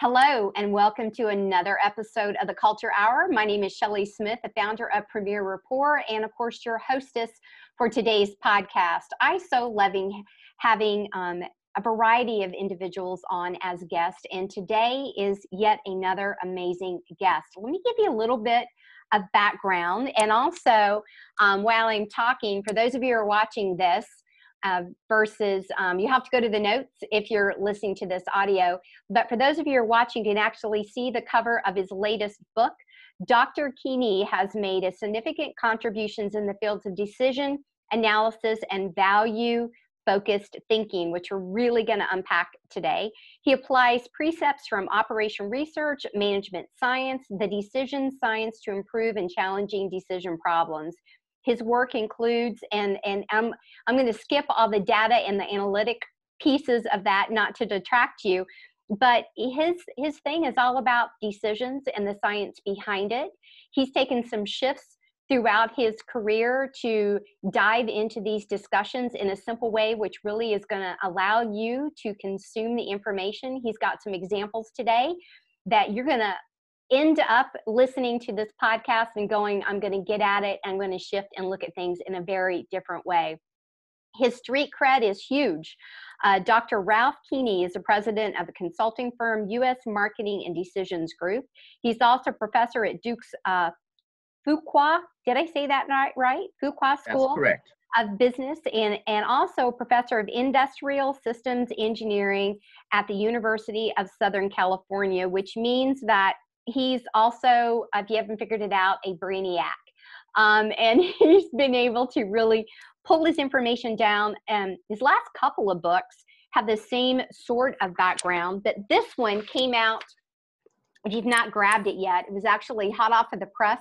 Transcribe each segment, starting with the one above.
Hello, and welcome to another episode of the Culture Hour. My name is Shelley Smith, the founder of Premier Rapport, and of course, your hostess for today's podcast. I so loving having um, a variety of individuals on as guests, and today is yet another amazing guest. Let me give you a little bit of background, and also um, while I'm talking, for those of you who are watching this, uh, versus um, you have to go to the notes if you're listening to this audio. But for those of you who are watching, you can actually see the cover of his latest book. Dr. Keeney has made a significant contributions in the fields of decision analysis and value focused thinking, which we're really going to unpack today. He applies precepts from operation research, management science, the decision science to improve in challenging decision problems his work includes and and i'm i'm going to skip all the data and the analytic pieces of that not to detract you but his his thing is all about decisions and the science behind it. He's taken some shifts throughout his career to dive into these discussions in a simple way which really is going to allow you to consume the information. He's got some examples today that you're going to end up listening to this podcast and going, I'm going to get at it, I'm going to shift and look at things in a very different way. His street cred is huge. Uh, Dr. Ralph Keeney is the president of the consulting firm U.S. Marketing and Decisions Group. He's also professor at Duke's uh, Fuqua. Did I say that right? Right? Fuqua School. That's correct. Of business and, and also professor of industrial systems engineering at the University of Southern California, which means that he's also, if you haven't figured it out, a brainiac. Um, and he's been able to really pull his information down. And his last couple of books have the same sort of background, but this one came out. If you've not grabbed it yet, it was actually hot off of the press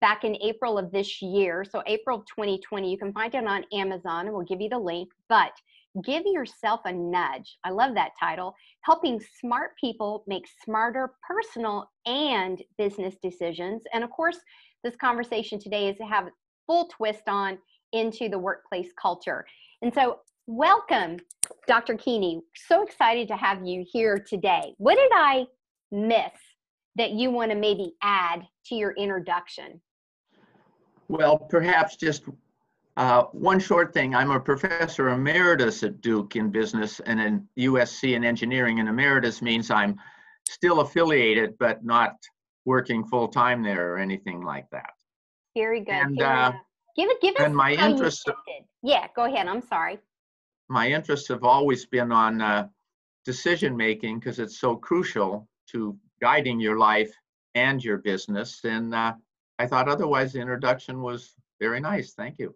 back in April of this year. So April 2020. You can find it on Amazon, and we'll give you the link. But Give Yourself a Nudge. I love that title. Helping smart people make smarter personal and business decisions. And of course, this conversation today is to have a full twist on into the workplace culture. And so, welcome, Dr. Keeney. So excited to have you here today. What did I miss that you want to maybe add to your introduction? Well, perhaps just uh, one short thing, I'm a professor emeritus at Duke in business and in USC in engineering, and emeritus means I'm still affiliated but not working full time there or anything like that. Very good. And, uh, give it, give us and my interest. Yeah, go ahead. I'm sorry. My interests have always been on uh, decision making because it's so crucial to guiding your life and your business. And uh, I thought otherwise the introduction was very nice. Thank you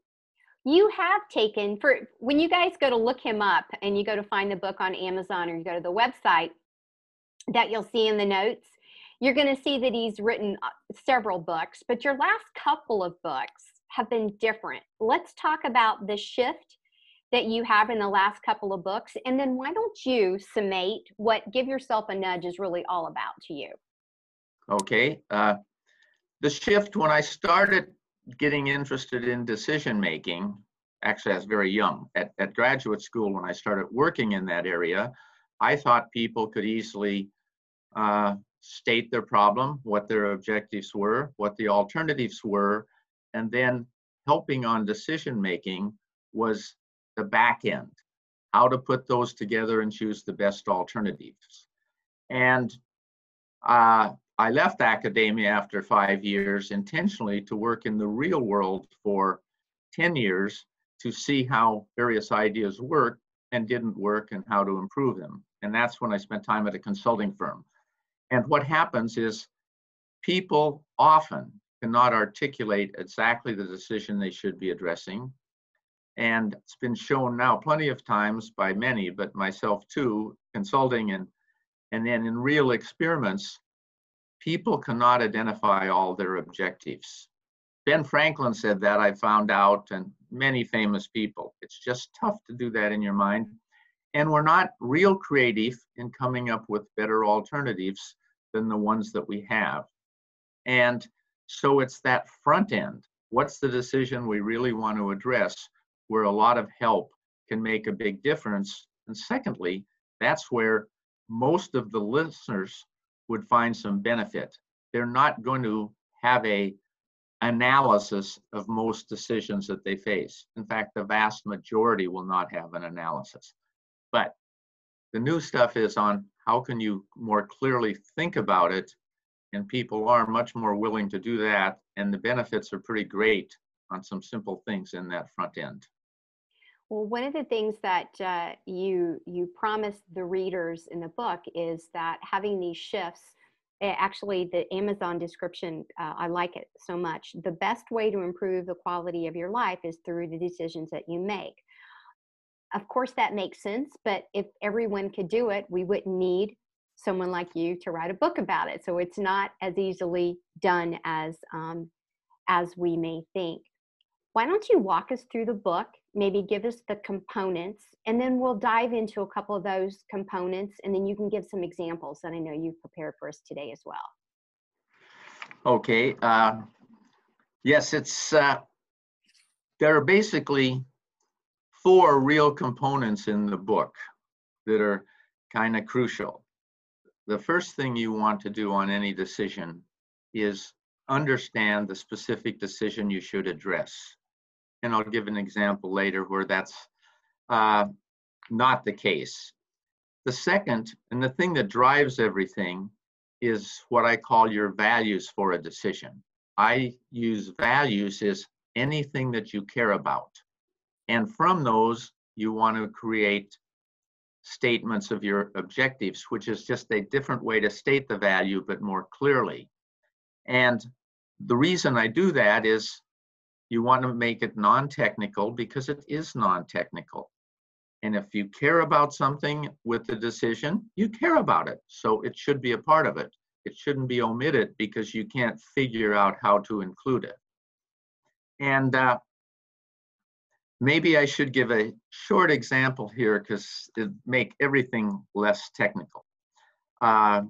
you have taken for when you guys go to look him up and you go to find the book on Amazon or you go to the website that you'll see in the notes, you're going to see that he's written uh, several books, but your last couple of books have been different. Let's talk about the shift that you have in the last couple of books, and then why don't you summate what Give Yourself a Nudge is really all about to you? Okay. Uh, the shift when I started getting interested in decision making, actually, I was very young. At, at graduate school, when I started working in that area, I thought people could easily uh, state their problem, what their objectives were, what the alternatives were, and then helping on decision making was the back end, how to put those together and choose the best alternatives. And uh, I left academia after five years intentionally to work in the real world for 10 years to see how various ideas work and didn't work and how to improve them. And that's when I spent time at a consulting firm. And what happens is people often cannot articulate exactly the decision they should be addressing. And it's been shown now plenty of times by many, but myself too, consulting and and then in real experiments, people cannot identify all their objectives. Ben Franklin said that, I found out, and many famous people. It's just tough to do that in your mind. And we're not real creative in coming up with better alternatives than the ones that we have. And so it's that front end. What's the decision we really want to address where a lot of help can make a big difference? And secondly, that's where most of the listeners would find some benefit. They're not going to have a analysis of most decisions that they face. In fact, the vast majority will not have an analysis. But the new stuff is on how can you more clearly think about it and people are much more willing to do that and the benefits are pretty great on some simple things in that front end well one of the things that uh, you you promised the readers in the book is that having these shifts eh, actually the amazon description uh, i like it so much. The best way to improve the quality of your life is through the decisions that you make. Of course that makes sense but if everyone could do it we wouldn't need someone like you to write a book about it. So it's not as easily done as um, as we may think. Why don't you walk us through the book maybe give us the components and then we'll dive into a couple of those components and then you can give some examples that i know you've prepared for us today as well okay uh, yes it's uh, there are basically four real components in the book that are kind of crucial. The first thing you want to do on any decision is understand the specific decision you should address. And I'll give an example later where that's uh, not the case. The second, and the thing that drives everything, is what I call your values for a decision. I use values as anything that you care about. And from those, you want to create statements of your objectives, which is just a different way to state the value, but more clearly. And the reason I do that is you want to make it non-technical because it is non-technical. And if you care about something with the decision, you care about it. So it should be a part of it. It shouldn't be omitted because you can't figure out how to include it. And uh, maybe I should give a short example here because it make everything less technical. Uh,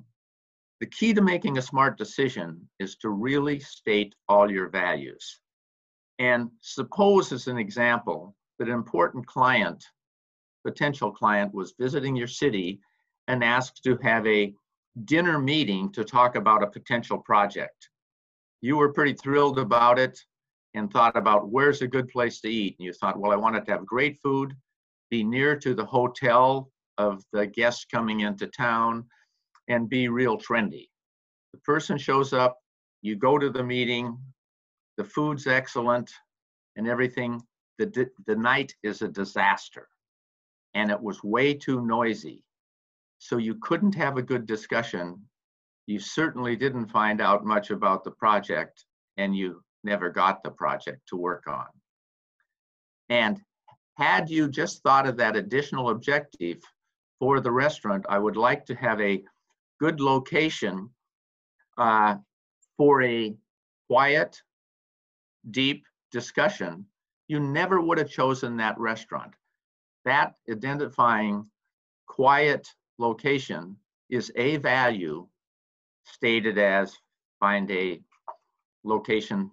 the key to making a smart decision is to really state all your values. And suppose as an example that an important client, potential client was visiting your city and asked to have a dinner meeting to talk about a potential project. You were pretty thrilled about it and thought about where's a good place to eat. And you thought, well, I wanted to have great food, be near to the hotel of the guests coming into town, and be real trendy. The person shows up, you go to the meeting, the food's excellent, and everything. The, the night is a disaster. And it was way too noisy. So you couldn't have a good discussion. You certainly didn't find out much about the project, and you never got the project to work on. And had you just thought of that additional objective for the restaurant, I would like to have a good location uh, for a quiet, deep discussion. You never would have chosen that restaurant. That identifying quiet location is a value stated as find a location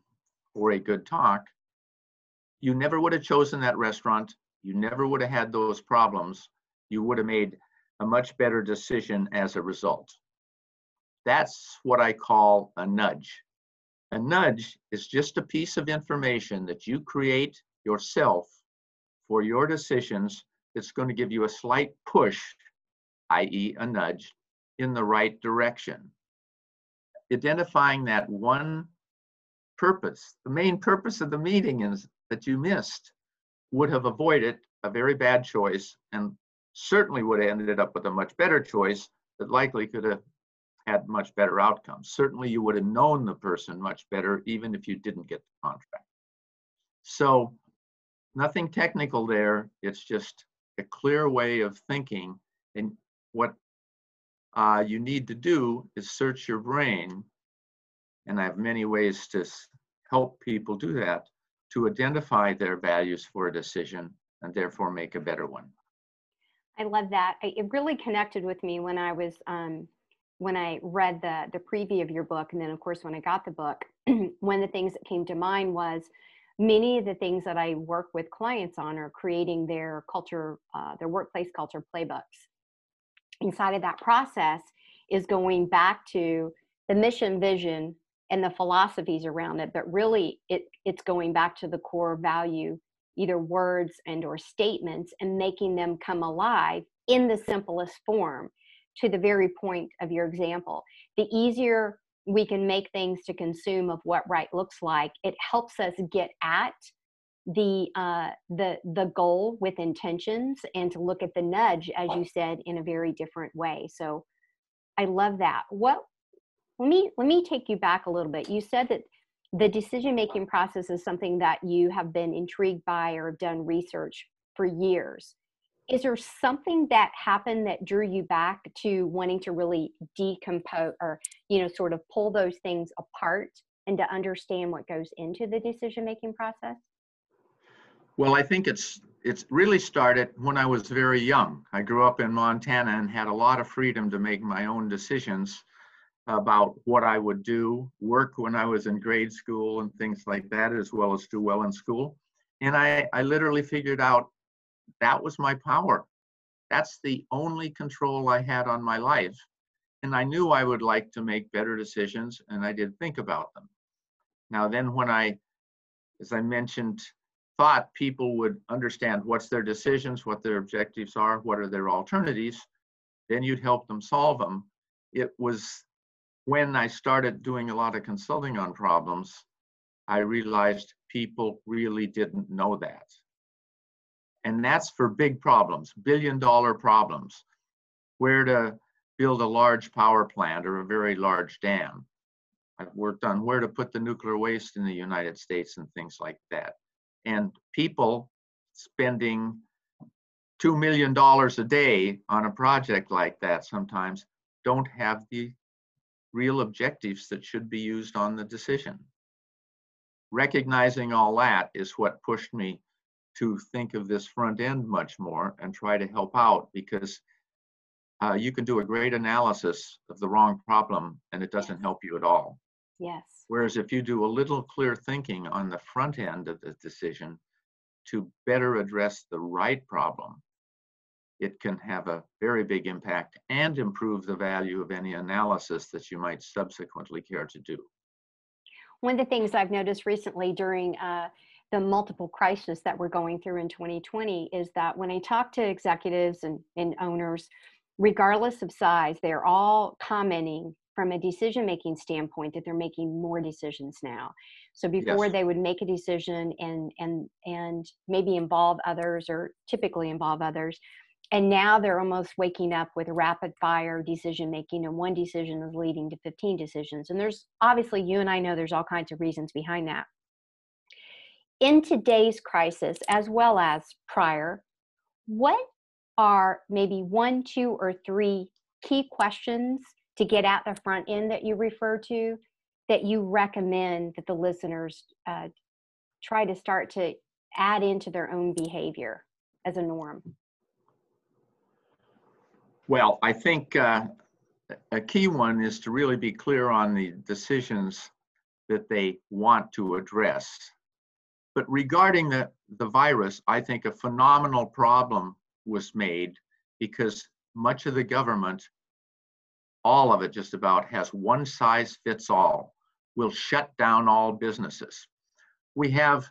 for a good talk, you never would have chosen that restaurant. You never would have had those problems. You would have made a much better decision as a result. That's what I call a nudge. A nudge is just a piece of information that you create yourself for your decisions that's going to give you a slight push, i.e., a nudge, in the right direction. Identifying that one purpose, the main purpose of the meeting is that you missed, would have avoided a very bad choice and certainly would have ended up with a much better choice that likely could have had much better outcomes. Certainly you would have known the person much better even if you didn't get the contract. So nothing technical there. It's just a clear way of thinking. And what uh, you need to do is search your brain and I have many ways to help people do that to identify their values for a decision and therefore make a better one. I love that. It really connected with me when I was um, when I read the the preview of your book, and then of course when I got the book. one of the things that came to mind was many of the things that I work with clients on are creating their culture, uh, their workplace culture playbooks. Inside of that process, is going back to the mission vision and the philosophies around it but really it it's going back to the core value either words and or statements and making them come alive in the simplest form to the very point of your example the easier we can make things to consume of what right looks like it helps us get at the uh, the the goal with intentions and to look at the nudge as you said in a very different way. So i love that. What let me let me take you back a little bit. You said that the decision making process is something that you have been intrigued by or have done research for years is there something that happened that drew you back to wanting to really decompose or you know sort of pull those things apart and to understand what goes into the decision making process? Well i think it's it's really started when i was very young. I grew up in montana and had a lot of freedom to make my own decisions about what i would do work when i was in grade school and things like that as well as do well in school. And i i literally figured out that was my power. That's the only control I had on my life. And I knew I would like to make better decisions, and I did think about them. Now, then, when I, as I mentioned, thought people would understand what's their decisions, what their objectives are, what are their alternatives, then you'd help them solve them. It was when I started doing a lot of consulting on problems, I realized people really didn't know that. And that's for big problems, billion dollar problems, where to build a large power plant or a very large dam. I've worked on where to put the nuclear waste in the United States and things like that. And people spending $2 million a day on a project like that sometimes don't have the real objectives that should be used on the decision. Recognizing all that is what pushed me to think of this front end much more and try to help out because uh, you can do a great analysis of the wrong problem and it doesn't help you at all. Yes. Whereas if you do a little clear thinking on the front end of the decision to better address the right problem, it can have a very big impact and improve the value of any analysis that you might subsequently care to do. One of the things I've noticed recently during uh, the multiple crises that we're going through in 2020 is that when I talk to executives and, and owners, regardless of size, they're all commenting from a decision making standpoint that they're making more decisions now. So before yes. they would make a decision and and and maybe involve others or typically involve others, and now they're almost waking up with rapid fire decision making and one decision is leading to 15 decisions and there's obviously you and i know there's all kinds of reasons behind that in today's crisis, as well as prior, what are maybe one, two, or three key questions to get at the front end that you refer to that you recommend that the listeners uh, try to start to add into their own behavior as a norm? Well, I think uh, a key one is to really be clear on the decisions that they want to address but regarding the, the virus, I think a phenomenal problem was made because much of the government, all of it just about, has one size fits all, will shut down all businesses. We have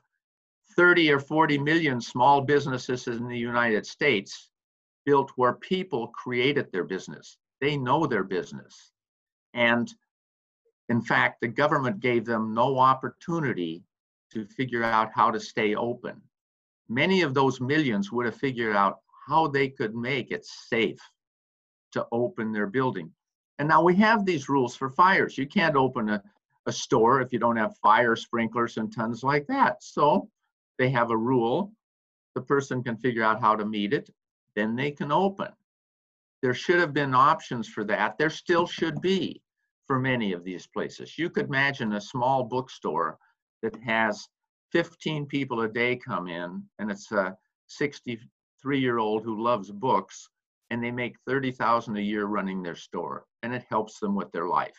30 or 40 million small businesses in the United States built where people created their business. They know their business. And in fact, the government gave them no opportunity to figure out how to stay open. Many of those millions would have figured out how they could make it safe to open their building. And now we have these rules for fires. You can't open a, a store if you don't have fire sprinklers and tons like that. So they have a rule. The person can figure out how to meet it, then they can open. There should have been options for that. There still should be for many of these places. You could imagine a small bookstore that has 15 people a day come in, and it's a 63 year old who loves books, and they make 30,000 a year running their store, and it helps them with their life.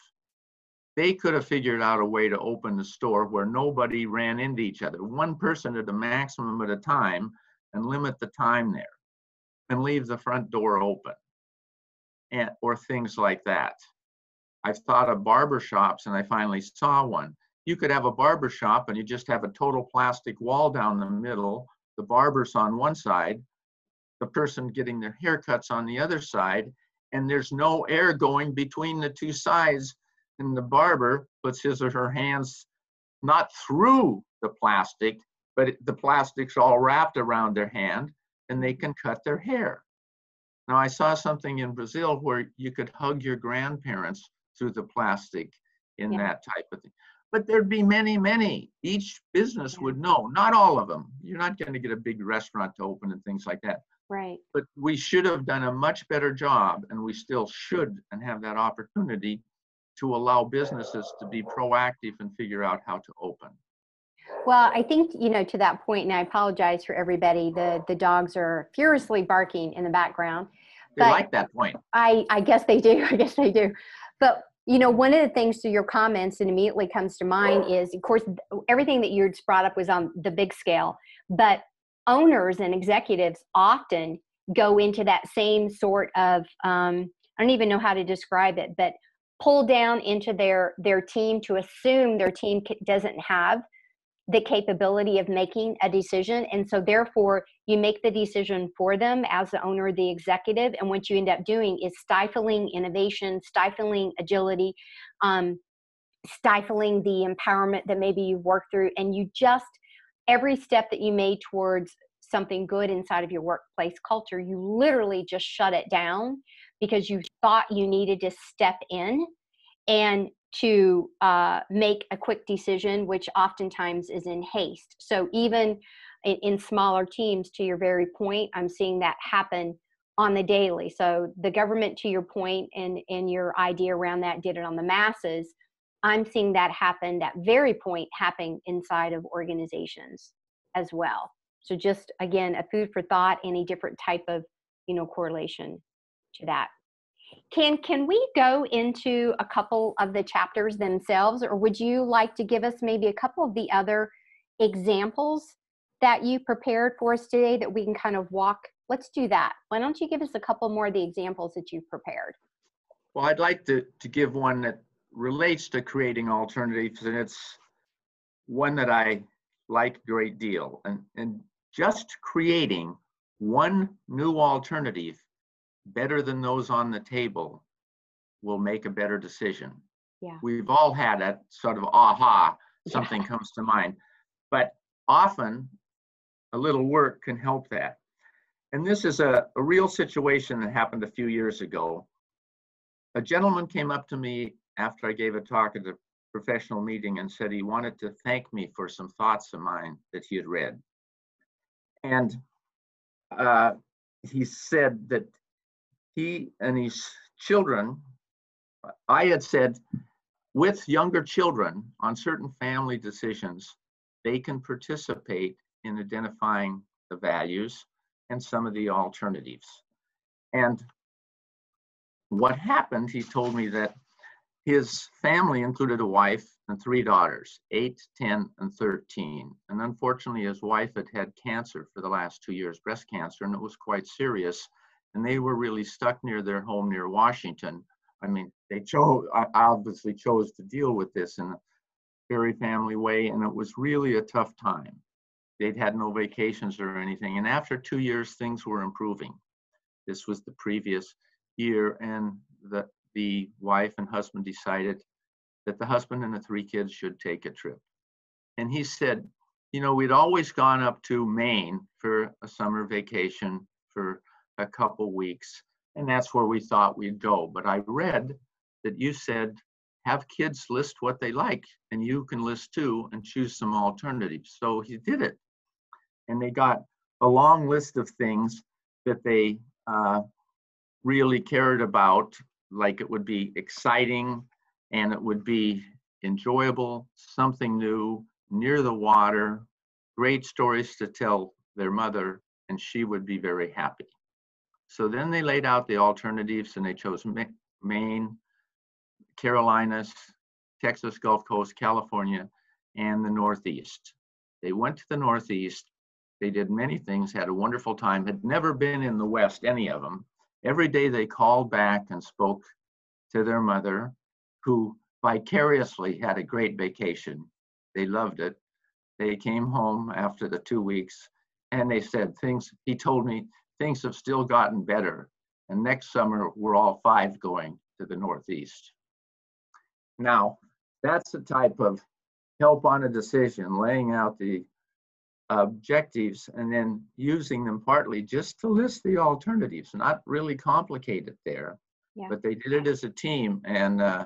They could have figured out a way to open the store where nobody ran into each other, one person at a maximum at a time, and limit the time there, and leave the front door open. and, or things like that. I've thought of barber shops and I finally saw one. You could have a barber shop and you just have a total plastic wall down the middle, the barber's on one side, the person getting their haircuts on the other side, and there's no air going between the two sides. And the barber puts his or her hands not through the plastic, but the plastic's all wrapped around their hand and they can cut their hair. Now, I saw something in Brazil where you could hug your grandparents through the plastic in Yeah. that type of thing. But there'd be many, many. Each business would know, not all of them. You're not going to get a big restaurant to open and things like that. Right. But we should have done a much better job, and we still should and have that opportunity to allow businesses to be proactive and figure out how to open. Well, I think, you know, to that point, and I apologize for everybody, the, the dogs are furiously barking in the background. They But- like that point. I, I guess they do. I guess they do. But you know, one of the things to your comments that immediately comes to mind is, of course, everything that you brought up was on the big scale. But owners and executives often go into that same sort of um, I don't even know how to describe it, but pull down into their their team to assume their team doesn't have the capability of making a decision and so therefore you make the decision for them as the owner the executive and what you end up doing is stifling innovation stifling agility um, stifling the empowerment that maybe you've worked through and you just every step that you made towards something good inside of your workplace culture you literally just shut it down because you thought you needed to step in and to uh, make a quick decision, which oftentimes is in haste. So even in, in smaller teams, to your very point, I'm seeing that happen on the daily. So the government, to your point, and and your idea around that, did it on the masses. I'm seeing that happen. That very point happening inside of organizations as well. So just again, a food for thought. Any different type of you know correlation to that. Can can we go into a couple of the chapters themselves, or would you like to give us maybe a couple of the other examples that you prepared for us today that we can kind of walk? Let's do that. Why don't you give us a couple more of the examples that you've prepared? Well, I'd like to, to give one that relates to creating alternatives, and it's one that I like a great deal. And, and just creating one new alternative better than those on the table will make a better decision. Yeah. We've all had that sort of aha, something comes to mind. But often a little work can help that. And this is a, a real situation that happened a few years ago. A gentleman came up to me after I gave a talk at a professional meeting and said he wanted to thank me for some thoughts of mine that he had read. And uh, he said that he and his children, I had said, with younger children on certain family decisions, they can participate in identifying the values and some of the alternatives. And what happened, he told me that his family included a wife and three daughters, 8, 10, and 13. And unfortunately, his wife had had cancer for the last two years, breast cancer, and it was quite serious. And they were really stuck near their home near Washington. I mean, they chose, obviously chose to deal with this in a very family way, and it was really a tough time. They'd had no vacations or anything. And after two years, things were improving. This was the previous year, and the, the wife and husband decided that the husband and the three kids should take a trip. And he said, you know, we'd always gone up to Maine for a summer vacation for a couple weeks, and that's where we thought we'd go. But I read that you said have kids list what they like, and you can list too and choose some alternatives. So he did it. And they got a long list of things that they uh, really cared about, like it would be exciting and it would be enjoyable, something new, near the water, great stories to tell their mother, and she would be very happy. So then they laid out the alternatives and they chose Maine, Carolinas, Texas Gulf Coast, California, and the Northeast. They went to the Northeast. They did many things, had a wonderful time, had never been in the West, any of them. Every day they called back and spoke to their mother, who vicariously had a great vacation. They loved it. They came home after the two weeks and they said things, he told me, things have still gotten better. And next summer, we're all five going to the Northeast. Now, that's the type of help on a decision, laying out the objectives and then using them partly just to list the alternatives, not really complicated there. Yeah. But they did it as a team. And, uh,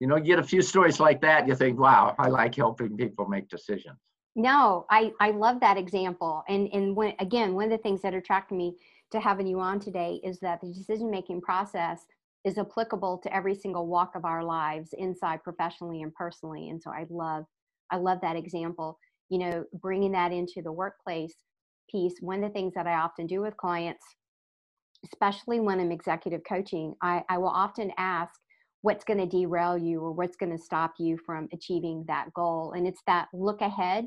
you know, you get a few stories like that, you think, wow, I like helping people make decisions. No, I, I love that example. And, and when, again, one of the things that attracted me to having you on today is that the decision making process is applicable to every single walk of our lives inside professionally and personally and so i love i love that example you know bringing that into the workplace piece one of the things that i often do with clients especially when i'm executive coaching i, I will often ask what's going to derail you or what's going to stop you from achieving that goal and it's that look ahead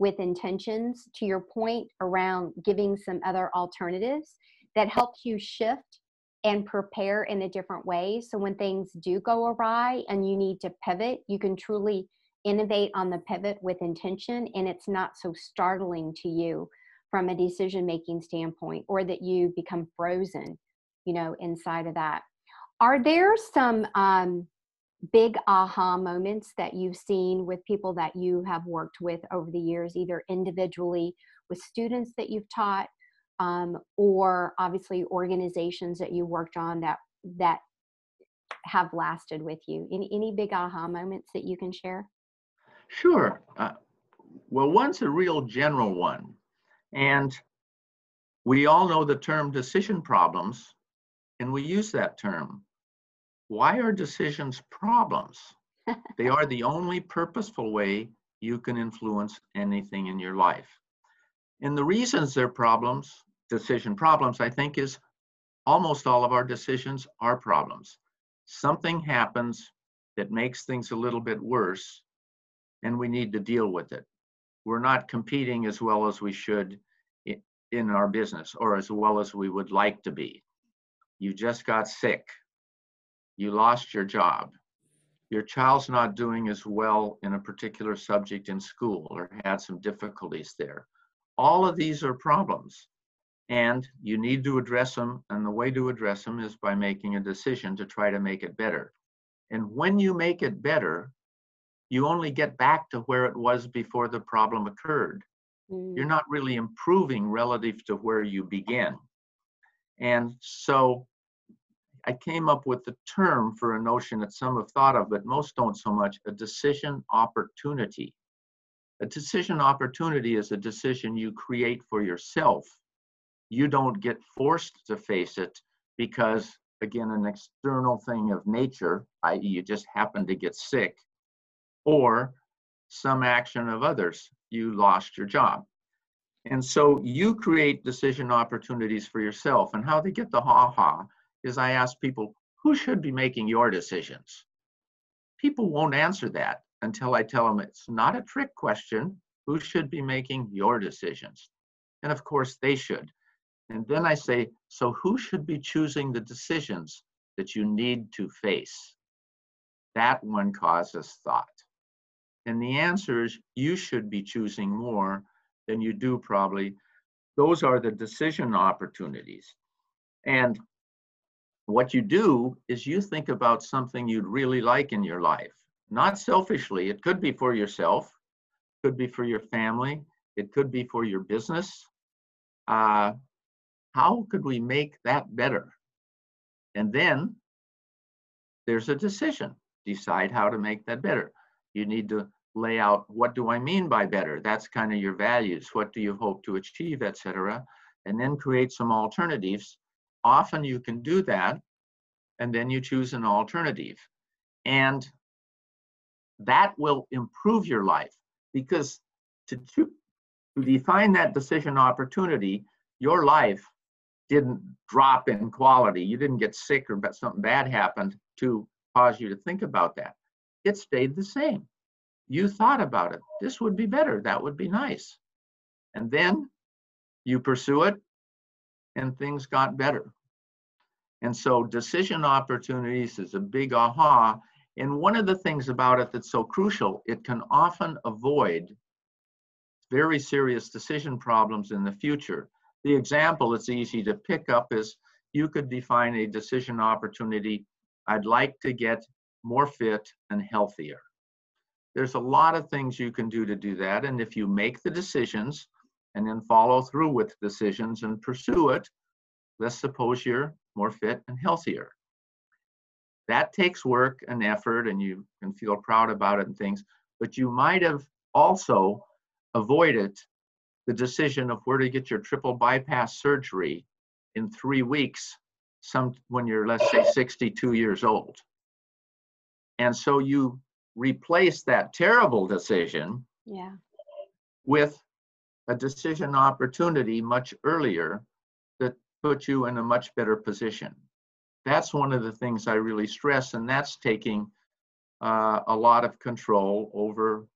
with intentions to your point around giving some other alternatives that helps you shift and prepare in a different way. So when things do go awry and you need to pivot, you can truly innovate on the pivot with intention and it's not so startling to you from a decision making standpoint or that you become frozen, you know, inside of that. Are there some um, big aha moments that you've seen with people that you have worked with over the years, either individually with students that you've taught um, or obviously organizations that you worked on that that have lasted with you. Any, any big aha moments that you can share? Sure. Uh, well one's a real general one and we all know the term decision problems and we use that term why are decisions problems they are the only purposeful way you can influence anything in your life and the reasons they're problems decision problems, I think, is almost all of our decisions are problems. Something happens that makes things a little bit worse, and we need to deal with it. We're not competing as well as we should in our business or as well as we would like to be. You just got sick. You lost your job. Your child's not doing as well in a particular subject in school or had some difficulties there. All of these are problems and you need to address them. And the way to address them is by making a decision to try to make it better. And when you make it better, you only get back to where it was before the problem occurred. Mm. You're not really improving relative to where you began. And so I came up with the term for a notion that some have thought of, but most don't so much a decision opportunity. A decision opportunity is a decision you create for yourself. You don't get forced to face it because again an external thing of nature i.e you just happen to get sick or some action of others you lost your job. And so you create decision opportunities for yourself and how they get the ha-ha is i ask people who should be making your decisions people won't answer that until i tell them it's not a trick question who should be making your decisions and of course they should and then I say, so who should be choosing the decisions that you need to face? That one causes thought. And the answer is you should be choosing more than you do probably. Those are the decision opportunities. And what you do is you think about something you'd really like in your life, not selfishly. It could be for yourself, could be for your family, it could be for your business. Uh, how could we make that better? And then there's a decision. Decide how to make that better. You need to lay out what do I mean by better? That's kind of your values. What do you hope to achieve, etc. And then create some alternatives. Often you can do that, and then you choose an alternative. And that will improve your life because to, to define that decision opportunity, your life didn't drop in quality. You didn't get sick or something bad happened to cause you to think about that. It stayed the same. You thought about it. This would be better. That would be nice. And then you pursue it and things got better. And so decision opportunities is a big aha. And one of the things about it that's so crucial, it can often avoid very serious decision problems in the future. The example that's easy to pick up is you could define a decision opportunity. I'd like to get more fit and healthier. There's a lot of things you can do to do that. And if you make the decisions and then follow through with decisions and pursue it, let's suppose you're more fit and healthier. That takes work and effort, and you can feel proud about it and things, but you might have also avoided the decision of where to get your triple bypass surgery in three weeks some when you're let's say 62 years old and so you replace that terrible decision yeah with a decision opportunity much earlier that puts you in a much better position. That's one of the things i really stress and that's taking uh, a lot of control over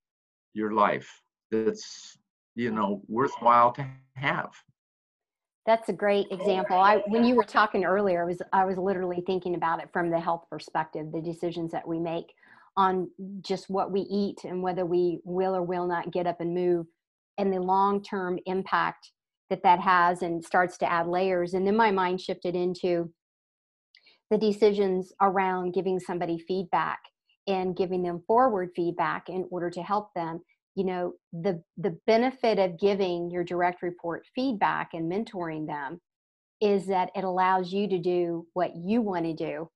your life that's you know worthwhile to have. That's a great example. I when you were talking earlier, I was I was literally thinking about it from the health perspective, the decisions that we make on just what we eat and whether we will or will not get up and move and the long-term impact that that has and starts to add layers. And then my mind shifted into the decisions around giving somebody feedback and giving them forward feedback in order to help them. You know the the benefit of giving your direct report feedback and mentoring them is that it allows you to do what you want to do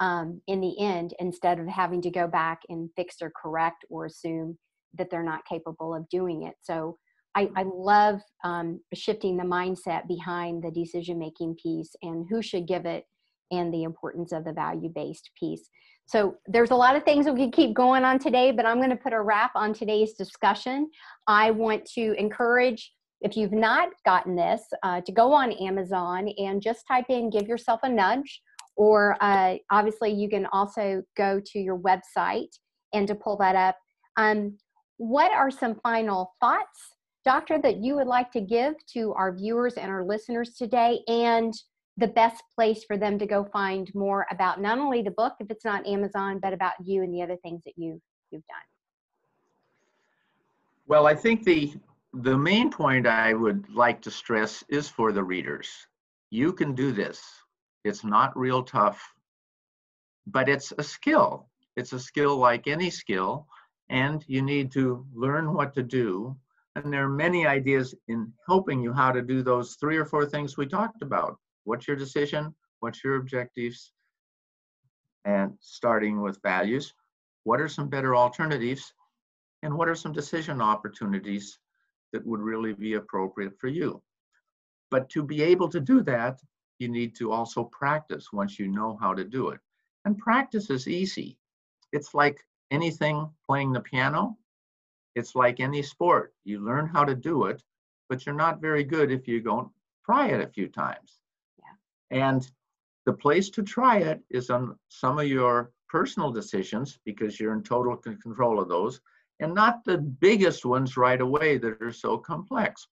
um, in the end instead of having to go back and fix or correct or assume that they're not capable of doing it so i, I love um, shifting the mindset behind the decision making piece and who should give it and the importance of the value based piece so there's a lot of things we could keep going on today, but I'm going to put a wrap on today's discussion. I want to encourage, if you've not gotten this, uh, to go on Amazon and just type in "give yourself a nudge," or uh, obviously you can also go to your website and to pull that up. Um, what are some final thoughts, Doctor, that you would like to give to our viewers and our listeners today, and the best place for them to go find more about not only the book if it's not amazon but about you and the other things that you you've done? Well i think the the main point i would like to stress is for the readers. You can do this. It's not real tough but it's a skill. It's a skill like any skill and you need to learn what to do and there are many ideas in helping you how to do those three or four things we talked about What's your decision? What's your objectives? And starting with values, what are some better alternatives? And what are some decision opportunities that would really be appropriate for you? But to be able to do that, you need to also practice once you know how to do it. And practice is easy. It's like anything playing the piano. It's like any sport. You learn how to do it, but you're not very good if you don't try it a few times. Yeah. And the place to try it is on some of your personal decisions because you're in total control of those and not the biggest ones right away that are so complex.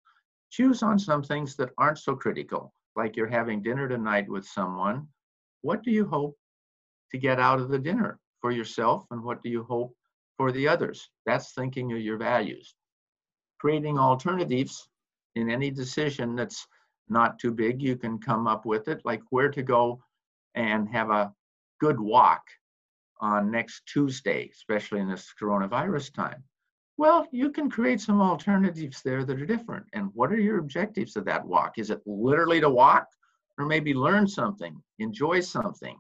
Choose on some things that aren't so critical, like you're having dinner tonight with someone. What do you hope to get out of the dinner for yourself and what do you hope for the others? That's thinking of your values. Creating alternatives in any decision that's not too big, you can come up with it, like where to go and have a good walk on next Tuesday, especially in this coronavirus time. Well, you can create some alternatives there that are different. And what are your objectives of that walk? Is it literally to walk or maybe learn something, enjoy something?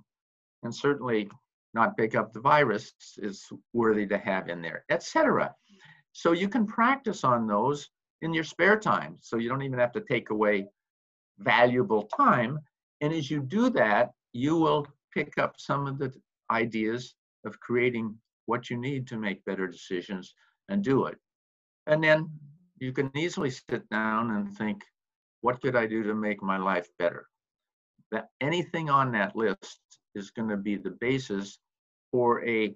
And certainly not pick up the virus is worthy to have in there, etc. So you can practice on those in your spare time. So you don't even have to take away valuable time. And as you do that, you will pick up some of the ideas of creating what you need to make better decisions and do it. And then you can easily sit down and think, what could I do to make my life better? That anything on that list is going to be the basis for a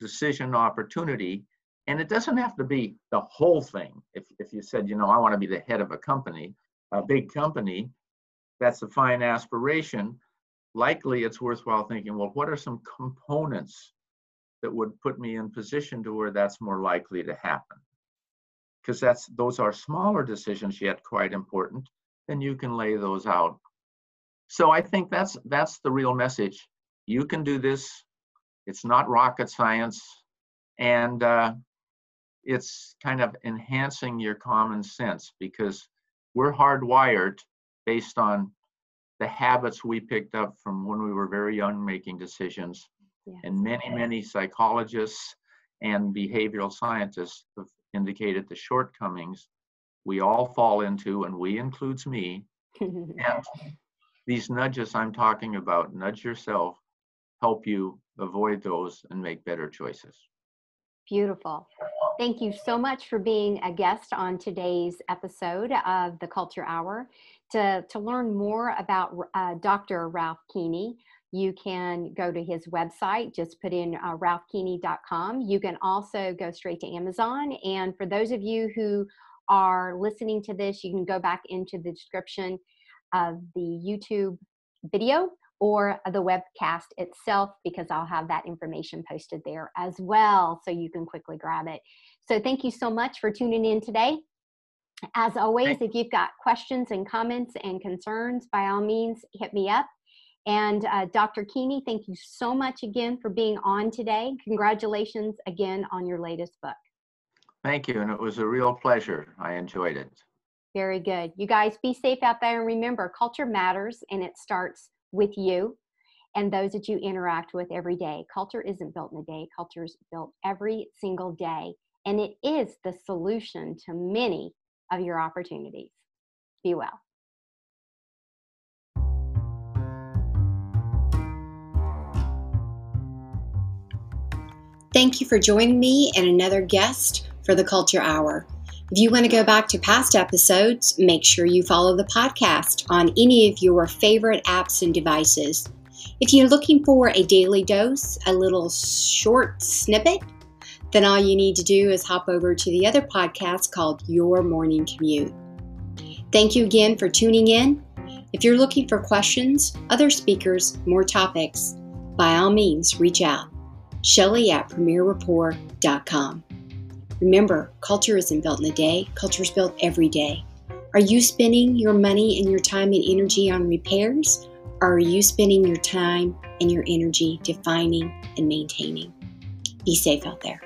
decision opportunity. And it doesn't have to be the whole thing. If, if you said, you know, I want to be the head of a company, a big company, that's a fine aspiration, likely it's worthwhile thinking, well, what are some components that would put me in position to where that's more likely to happen? Because that's those are smaller decisions yet quite important, then you can lay those out. So I think that's that's the real message. You can do this. It's not rocket science, and uh, it's kind of enhancing your common sense because we're hardwired based on the habits we picked up from when we were very young making decisions. Yes. And many, many psychologists and behavioral scientists have indicated the shortcomings we all fall into, and we includes me. and these nudges I'm talking about, nudge yourself, help you avoid those and make better choices. Beautiful. Thank you so much for being a guest on today's episode of the Culture Hour. To, to learn more about uh, Dr. Ralph Keeney, you can go to his website, just put in uh, ralphkeeney.com. You can also go straight to Amazon. And for those of you who are listening to this, you can go back into the description of the YouTube video or the webcast itself because I'll have that information posted there as well so you can quickly grab it. So thank you so much for tuning in today. As always, if you've got questions and comments and concerns, by all means, hit me up. And uh, Dr. Keeney, thank you so much again for being on today. Congratulations again on your latest book. Thank you, and it was a real pleasure. I enjoyed it. Very good. You guys be safe out there and remember, culture matters and it starts with you and those that you interact with every day. Culture isn't built in a day, culture is built every single day. And it is the solution to many of your opportunities. Be well. Thank you for joining me and another guest for the Culture Hour. If you want to go back to past episodes, make sure you follow the podcast on any of your favorite apps and devices. If you're looking for a daily dose, a little short snippet, then all you need to do is hop over to the other podcast called Your Morning Commute. Thank you again for tuning in. If you're looking for questions, other speakers, more topics, by all means, reach out. Shelley at premierrapport.com. Remember, culture isn't built in a day, culture is built every day. Are you spending your money and your time and energy on repairs? Or are you spending your time and your energy defining and maintaining? Be safe out there.